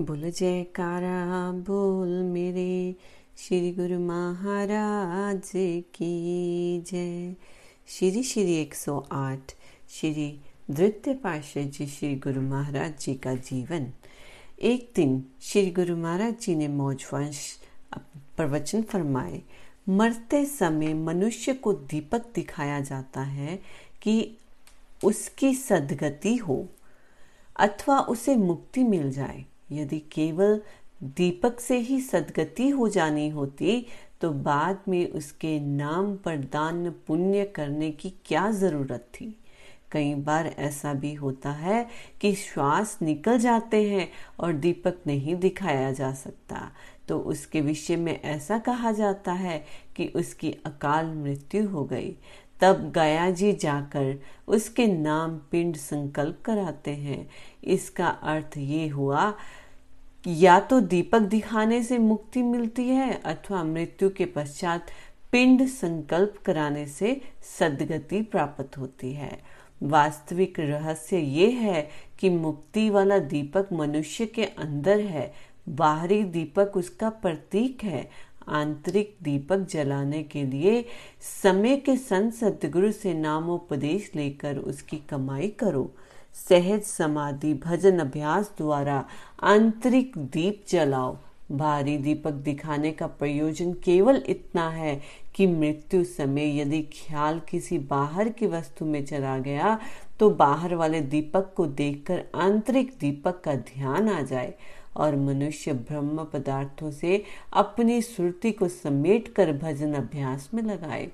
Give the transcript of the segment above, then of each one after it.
बोल जयकारा, बोल मेरे श्री गुरु महाराज की जय। श्री श्री 108 श्री द्वितीय पार्षद जी श्री गुरु महाराज जी का जीवन। एक दिन श्री गुरु महाराज जी ने मौजवंश प्रवचन फरमाए। मरते समय मनुष्य को दीपक दिखाया जाता है कि उसकी सदगति हो, अथवा उसे मुक्ति मिल जाए। यदि केवल दीपक से ही सदगति हो जानी होती तो बाद में उसके नाम पर दान पुण्य करने की क्या ज़रूरत थी? कई बार ऐसा भी होता है कि श्वास निकल जाते हैं और दीपक नहीं दिखाया जा सकता। तो उसके विषय में ऐसा कहा जाता है कि उसकी अकाल मृत्यु हो गई। तब गया जी जाकर उसके नाम पिंड संकल्प कराते हैं। इसका अर्थ ये हुआ, या तो दीपक दिखाने से मुक्ति मिलती है अथवा मृत्यु के पश्चात पिंड संकल्प कराने से सदगति प्राप्त होती है। वास्तविक रहस्य ये है कि मुक्ति वाला दीपक मनुष्य के अंदर है, बाहरी दीपक उसका प्रतीक है आंतरिक दीपक जलाने के लिए समय के संत सतगुरु से नामोपदेश लेकर उसकी कमाई करो। सहज समाधि भजन अभ्यास द्वारा आंतरिक दीप जलाओ। भारी दीपक दिखाने का प्रयोजन केवल इतना है कि मृत्यु समय यदि ख्याल किसी बाहर की वस्तु में चला गया तो बाहर वाले दीपक को देखकर आंतरिक दीपक का ध्यान आ जाए। और मनुष्य ब्रह्म पदार्थों से अपनी सुरति को समेट कर भजन अभ्यास में लगाए।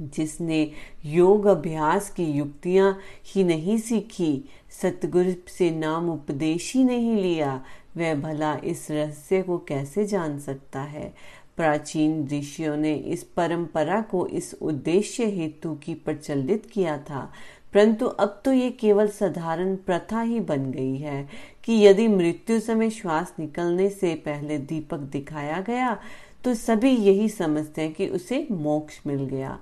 जिसने योग अभ्यास की युक्तियाँ ही नहीं सीखी, सतगुरु से नाम उपदेश ही नहीं लिया, वह भला इस रहस्य को कैसे जान सकता है? प्राचीन ऋषियों ने इस परंपरा को इस उद्देश्य हेतु की प्रचलित किया था। परंतु अब तो ये केवल साधारण प्रथा ही बन गई है कि यदि मृत्यु समय श्वास निकलने से पहले दीपक दिखाया गया तो सभी यही समझते हैं कि उसे मोक्ष मिल गया।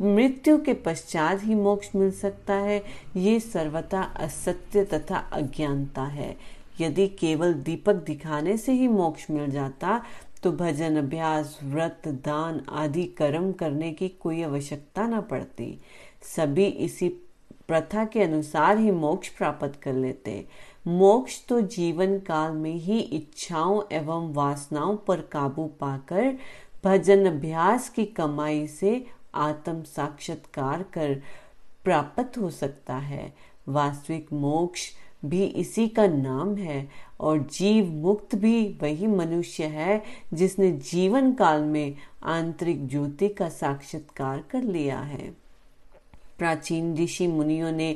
मृत्यु के पश्चात ही मोक्ष मिल सकता है। ये सर्वथा असत्य तथा अज्ञानता है। यदि केवल दीपक दिखाने से ही मोक्ष मिल जाता तो भजन, अभ्यास, व्रत, दान आदि कर्म करने की कोई आवश्यकता न पड़ती। सभी इसी प्रथा के अनुसार ही मोक्ष प्राप्त कर लेते। मोक्ष तो जीवन काल में ही इच्छाओं एवं वासनाओं पर काबू पाकर भजन अभ्यास की कमाई से आत्म साक्षात्कार कर प्राप्त हो सकता है। वास्तविक मोक्ष भी इसी का नाम है और जीव मुक्त भी वही मनुष्य है जिसने जीवन काल में आंतरिक ज्योति का साक्षात्कार कर लिया है। प्राचीन ऋषि मुनियों ने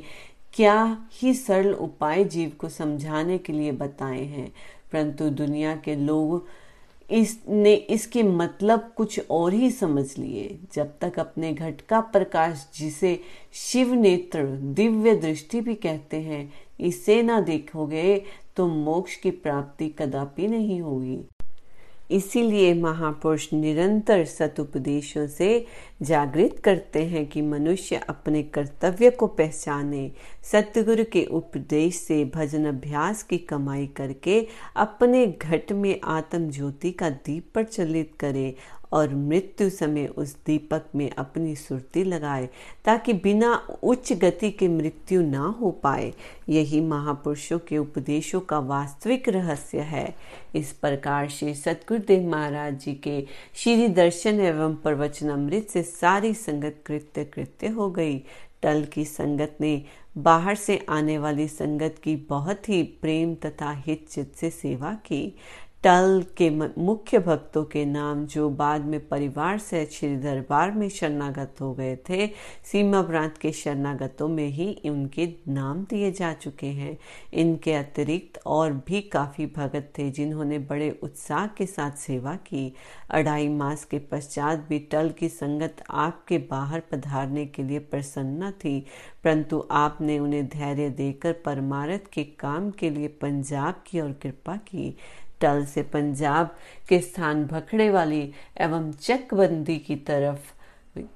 क्या ही सरल उपाय जीव को समझाने के लिए बताए हैं? परंतु दुनिया के लोग इसने इसके मतलब कुछ और ही समझ लिए। जब तक अपने घट का प्रकाश जिसे शिव नेत्र दिव्य दृष्टि भी कहते हैं, इसे ना देखोगे तो मोक्ष की प्राप्ति कदापि नहीं होगी। इसीलिए महापुरुष निरंतर सतुपदेशों से जागृत करते हैं कि मनुष्य अपने कर्तव्य को पहचाने, सतगुरु के उपदेश से भजन अभ्यास की कमाई करके अपने घट में आत्म ज्योति का दीप प्रचलित करे और मृत्यु समय उस दीपक में अपनी सुरती लगाए, ताकि बिना उच्च गति के मृत्यु ना हो पाए। यही महापुरुषों के उपदेशों का वास्तविक रहस्य है। इस प्रकार श्री सतगुरुदेव महाराज जी के श्री दर्शन एवं प्रवचन अमृत से सारी संगत कृत्य कृत्य हो गई। टल की संगत ने बाहर से आने वाली संगत की बहुत ही प्रेम तथा हित चित से सेवा की। टल के मुख्य भक्तों के नाम जो बाद में परिवार से श्री दरबार में शरणागत हो गए थे, सीमा प्रांत के शरणागतों में ही उनके नाम दिए जा चुके हैं। इनके अतिरिक्त और भी काफ़ी भगत थे जिन्होंने बड़े उत्साह के साथ सेवा की। अढ़ाई मास के पश्चात भी टल की संगत आपके बाहर पधारने के लिए प्रसन्न थी, परंतु आपने उन्हें धैर्य देकर परमारथ के काम के लिए पंजाब की ओर कृपा की। टल से पंजाब के स्थान भखड़े वाली एवं चकबंदी की तरफ़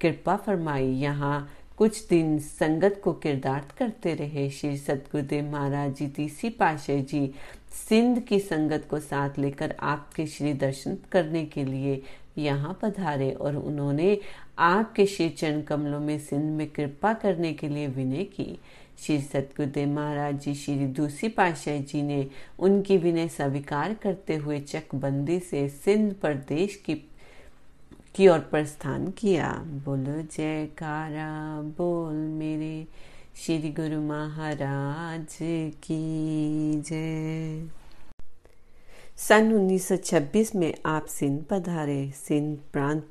कृपा फरमाई। यहाँ कुछ दिन संगत को किरदार्थ करते रहे श्री सतगुरुदेव महाराज जी। तीसरी पाशाह जी सिंध की संगत को साथ लेकर आपके श्री दर्शन करने के लिए यहाँ पधारे और उन्होंने आपके श्री चरण कमलों में सिंध में कृपा करने के लिए विनय की। श्री सतगुरुदेव महाराज जी, श्री दूसरी पाशाह जी ने उनकी विनय स्वीकार करते हुए चकबंदी से सिंध प्रदेश की की ओर प्रस्थान किया। बोलो, जयकारा, बोल मेरे श्री गुरु महाराज की जय। सन 1926 में आप सिंध पधारे। सिंध प्रांत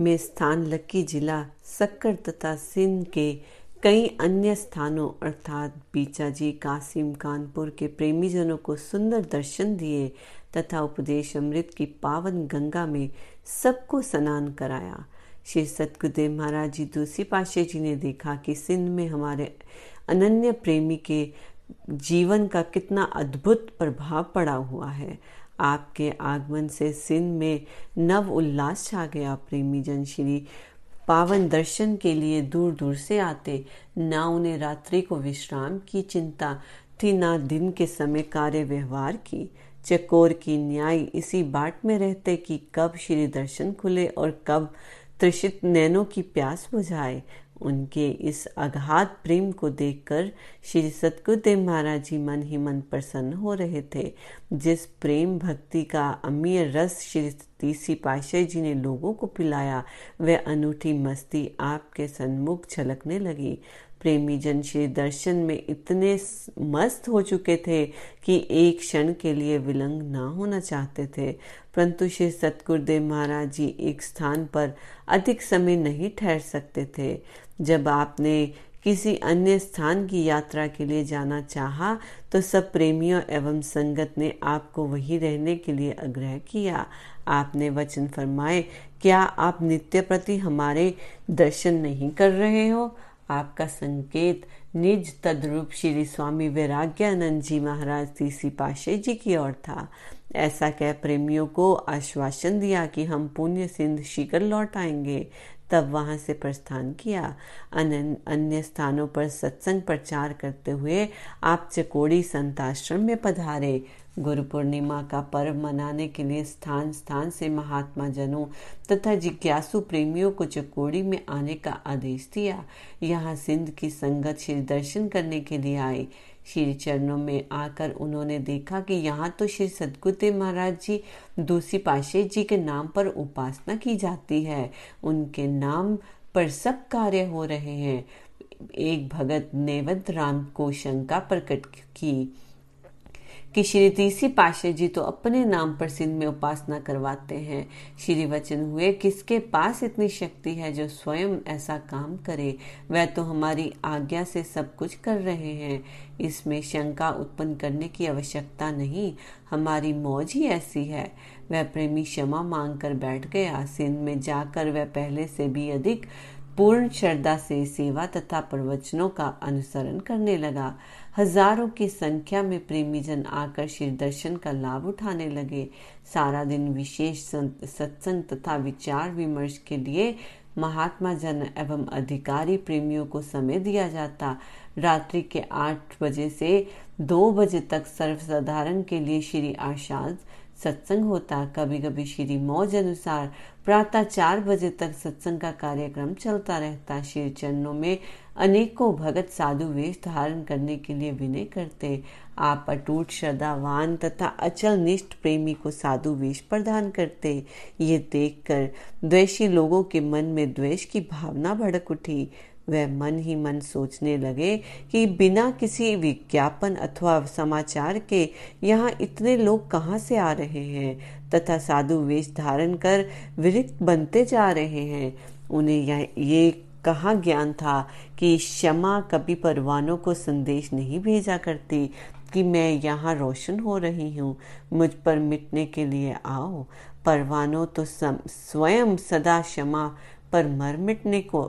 में स्थान लक्की जिला सक्कर तथा सिंध के कई अन्य स्थानों, अर्थात बीचाजी, कासिम, कानपुर के प्रेमीजनों को सुंदर दर्शन दिए तथा उपदेश अमृत की पावन गंगा में सबको स्नान कराया। श्री सतगुरुदेव महाराज जी दूसरी पाशे जी ने देखा कि सिंध में हमारे अनन्य प्रेमी के जीवन का कितना अद्भुत प्रभाव पड़ा हुआ है। आपके आगमन से सिंध में नव उल्लास छा गया प्रेमी जन श्री पावन दर्शन के लिए दूर दूर से आते। ना उन्हें रात्रि को विश्राम की चिंता थी, ना दिन के समय कार्य व्यवहार की। चकोर की न्याय इसी बाट में रहते कि कब श्री दर्शन खुले और कब त्रिषित नैनों की प्यास बुझाए। उनके इस अगाध प्रेम को देखकर श्री सतगुरुदेव महाराज जी मन ही मन प्रसन्न हो रहे थे। जिस प्रेम भक्ति का अमीय रस श्री तीसरी पाशाह जी ने लोगों को पिलाया वह अनूठी मस्ती आपके सन्मुख छलकने लगी। प्रेमी जन श्री दर्शन में इतने मस्त हो चुके थे कि एक क्षण के लिए विलंग ना होना चाहते थे। परंतु श्री सतगुरुदेव महाराज जी एक स्थान पर अधिक समय नहीं ठहर सकते थे। जब आपने किसी अन्य स्थान की यात्रा के लिए जाना चाहा तो सब प्रेमियों एवं संगत ने आपको वहीं रहने के लिए आग्रह किया। आपने वचन फरमाए, क्या आप नित्य प्रति हमारे दर्शन नहीं कर रहे हो? आपका संकेत, निज तद्रूप श्री स्वामी वैराग्यानंद जी महाराज तीसरी पाशे जी की ओर था। ऐसा कह प्रेमियों को आश्वासन दिया कि हम पुण्य सिंध शीघ्र लौट आएँगे। तब वहाँ से प्रस्थान किया। अन्य स्थानों पर सत्संग प्रचार करते हुए आप चकोड़ी संताश्रम में पधारे। गुरु पूर्णिमा का पर्व मनाने के लिए स्थान स्थान से महात्मा जनों तथा जिज्ञासु प्रेमियों को चकोड़ी में आने का आदेश दिया। यहाँ सिंध की संगत श्री दर्शन करने के लिए आए। श्री चरणों में आकर उन्होंने देखा कि यहाँ तो श्री सदगुरुदेव महाराज जी दूसरी पाशे जी के नाम पर उपासना की जाती है। उनके नाम पर सब कार्य हो रहे हैं। एक भगत नेवद राम को शंका प्रकट की कि श्री तीसरी पाशा जी तो अपने नाम पर सिंध में उपासना करवाते हैं। श्री वचन हुए, किसके पास इतनी शक्ति है जो स्वयं ऐसा काम करे? वह तो हमारी आज्ञा से सब कुछ कर रहे हैं। इसमें शंका उत्पन्न करने की आवश्यकता नहीं। हमारी मौज ही ऐसी है। वह प्रेमी क्षमा मांग कर बैठ गया। सिंध में जाकर वह पहले से भी अधिक पूर्ण श्रद्धा से सेवा तथा प्रवचनों का अनुसरण करने लगा। हज़ारों की संख्या में प्रेमी जन आकर श्री दर्शन का लाभ उठाने लगे। सारा दिन विशेष सत्संग तथा विचार विमर्श के लिए महात्मा जन एवं अधिकारी प्रेमियों को समय दिया जाता। रात्रि के आठ बजे से दो बजे तक सर्वसाधारण के लिए श्री आशाद सत्संग होता। कभी कभी श्री मौज अनुसार प्रातः चार बजे तक सत्संग का कार्यक्रम चलता रहता। श्री चरणों में अनेकों भगत साधु वेश धारण करने के लिए विनय करते। आप अटूट, श्रद्धावान तथा अचल निष्ठ प्रेमी को साधु वेश प्रदान करते। ये देखकर द्वेषी लोगों के मन में द्वेष की भावना भड़क उठी। वह मन ही मन सोचने लगे कि बिना किसी विज्ञापन अथवा समाचार के यहाँ इतने लोग कहाँ से आ रहे हैं? तथा साधु वेश धारण कर विरिक्त बनते जा रहे हैं। उन्हें यह, ये कहाँ ज्ञान था कि क्षमा कभी परवानों को संदेश नहीं भेजा करती कि मैं यहाँ रोशन हो रही हूँ। मुझ पर मिटने के लिए आओ। परवानों तो स्वयं सदा क्षमा पर मर मिटने को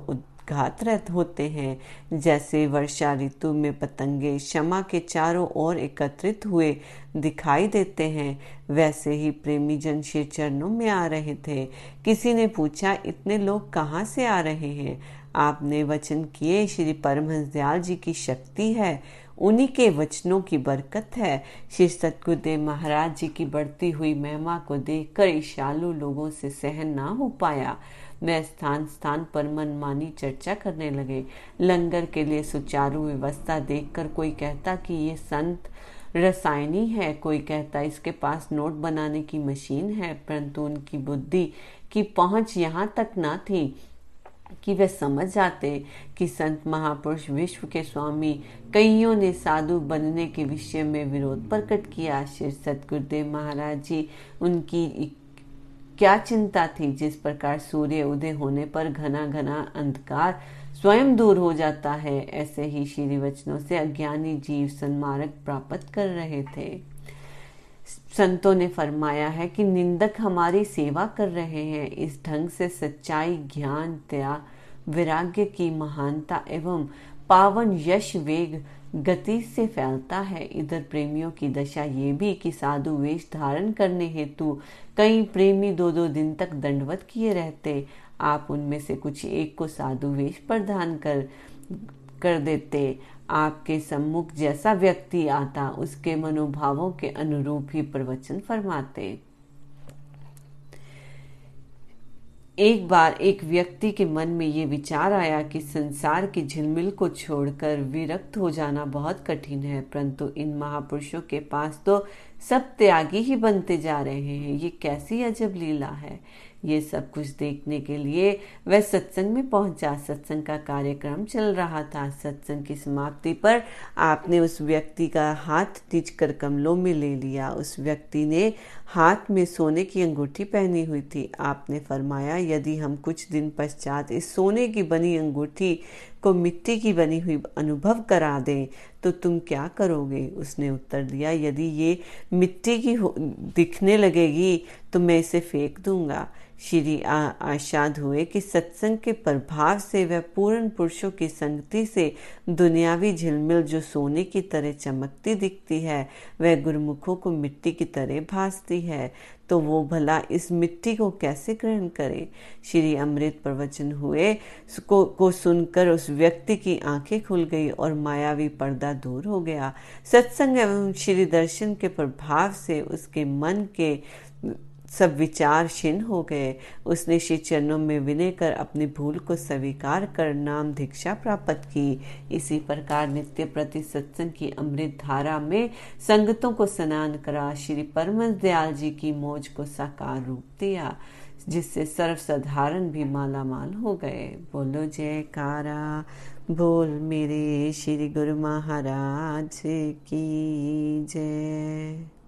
घातरत होते हैं। जैसे वर्षा ऋतु में पतंगे क्षमा के चारों ओर एकत्रित हुए दिखाई देते हैं, वैसे ही प्रेमी जन श्री चरणों में आ रहे थे। किसी ने पूछा, इतने लोग कहाँ से आ रहे हैं? आपने वचन किए, श्री परमहंस दयाल जी की शक्ति है, उन्हीं के वचनों की बरकत है। श्री सतगुरुदेव महाराज जी की बढ़ती हुई महिमा को देखकर ईशालु लोगों से सहन ना हो पाया। वे स्थान स्थान पर मनमानी चर्चा करने लगे। लंगर के लिए सुचारू व्यवस्था देखकर कोई कहता कि ये संत रसायनी है, कोई कहता इसके पास नोट बनाने की मशीन है, परंतु उनकी बुद्धि की पहुँच यहाँ तक ना थी कि वे समझ जाते कि संत महापुरुष विश्व के स्वामी कईयों ने साधु बनने के विषय में विरोध प्रकट किया। श्री सतगुरुदेव महाराज जी, उनकी क्या चिंता थी जिस प्रकार सूर्य उदय होने पर घना घना अंधकार स्वयं दूर हो जाता है? ऐसे ही श्री वचनों से अज्ञानी जीव सन्मार्ग प्राप्त कर रहे थे। संतों ने फरमाया है कि निंदक हमारी सेवा कर रहे हैं। इस ढंग से सच्चाई, ज्ञान त्याग वैराग्य की महानता एवं पावन यश वेग गति से फैलता है। इधर प्रेमियों की दशा ये भी कि साधु वेश धारण करने हेतु कई प्रेमी दो दो दिन तक दंडवत किए रहते। आप उनमें से कुछ एक को साधु वेश प्रदान कर कर देते। आपके सम्मुख जैसा व्यक्ति आता, उसके मनोभावों के अनुरूप ही प्रवचन फरमाते। एक बार एक व्यक्ति के मन में ये विचार आया कि संसार की झिलमिल को छोड़कर विरक्त हो जाना बहुत कठिन है, परंतु इन महापुरुषों के पास तो सब त्यागी ही बनते जा रहे हैं। ये कैसी अजब लीला है। ये सब कुछ देखने के लिए वह सत्संग में पहुँचा। सत्संग का कार्यक्रम चल रहा था। सत्संग की समाप्ति पर आपने उस व्यक्ति का हाथ टिच कर कमलों में ले लिया। उस व्यक्ति ने हाथ में सोने की अंगूठी पहनी हुई थी। आपने फरमाया, यदि हम कुछ दिन पश्चात इस सोने की बनी अंगूठी को मिट्टी की बनी हुई अनुभव करा दें तो तुम क्या करोगे? उसने उत्तर दिया, यदि ये मिट्टी की दिखने लगेगी तो मैं इसे फेंक दूँगा। श्री आशाद हुए कि सत्संग के प्रभाव से वह पूर्ण पुरुषों की संगति से दुनियावी झिलमिल जो सोने की तरह चमकती दिखती है वह गुरुमुखों को मिट्टी की तरह भासती है। तो वो भला इस मिट्टी को कैसे ग्रहण करे? श्री अमृत प्रवचन हुए को, को सुनकर उस व्यक्ति की आँखें खुल गई और मायावी पर्दा दूर हो गया। सत्संग एवं श्री दर्शन के प्रभाव से उसके मन के सब विचार क्षीण हो गए। उसने श्री चरणों में विनय कर अपनी भूल को स्वीकार कर नाम दीक्षा प्राप्त की। इसी प्रकार नित्य प्रति सत्संग की अमृत धारा में संगतों को स्नान करा, श्री परमस दयाल जी की मौज को साकार रूप दिया, जिससे सर्वसाधारण भी माला माल हो गए। बोलो, जयकारा। बोल मेरे श्री गुरु महाराज की जय।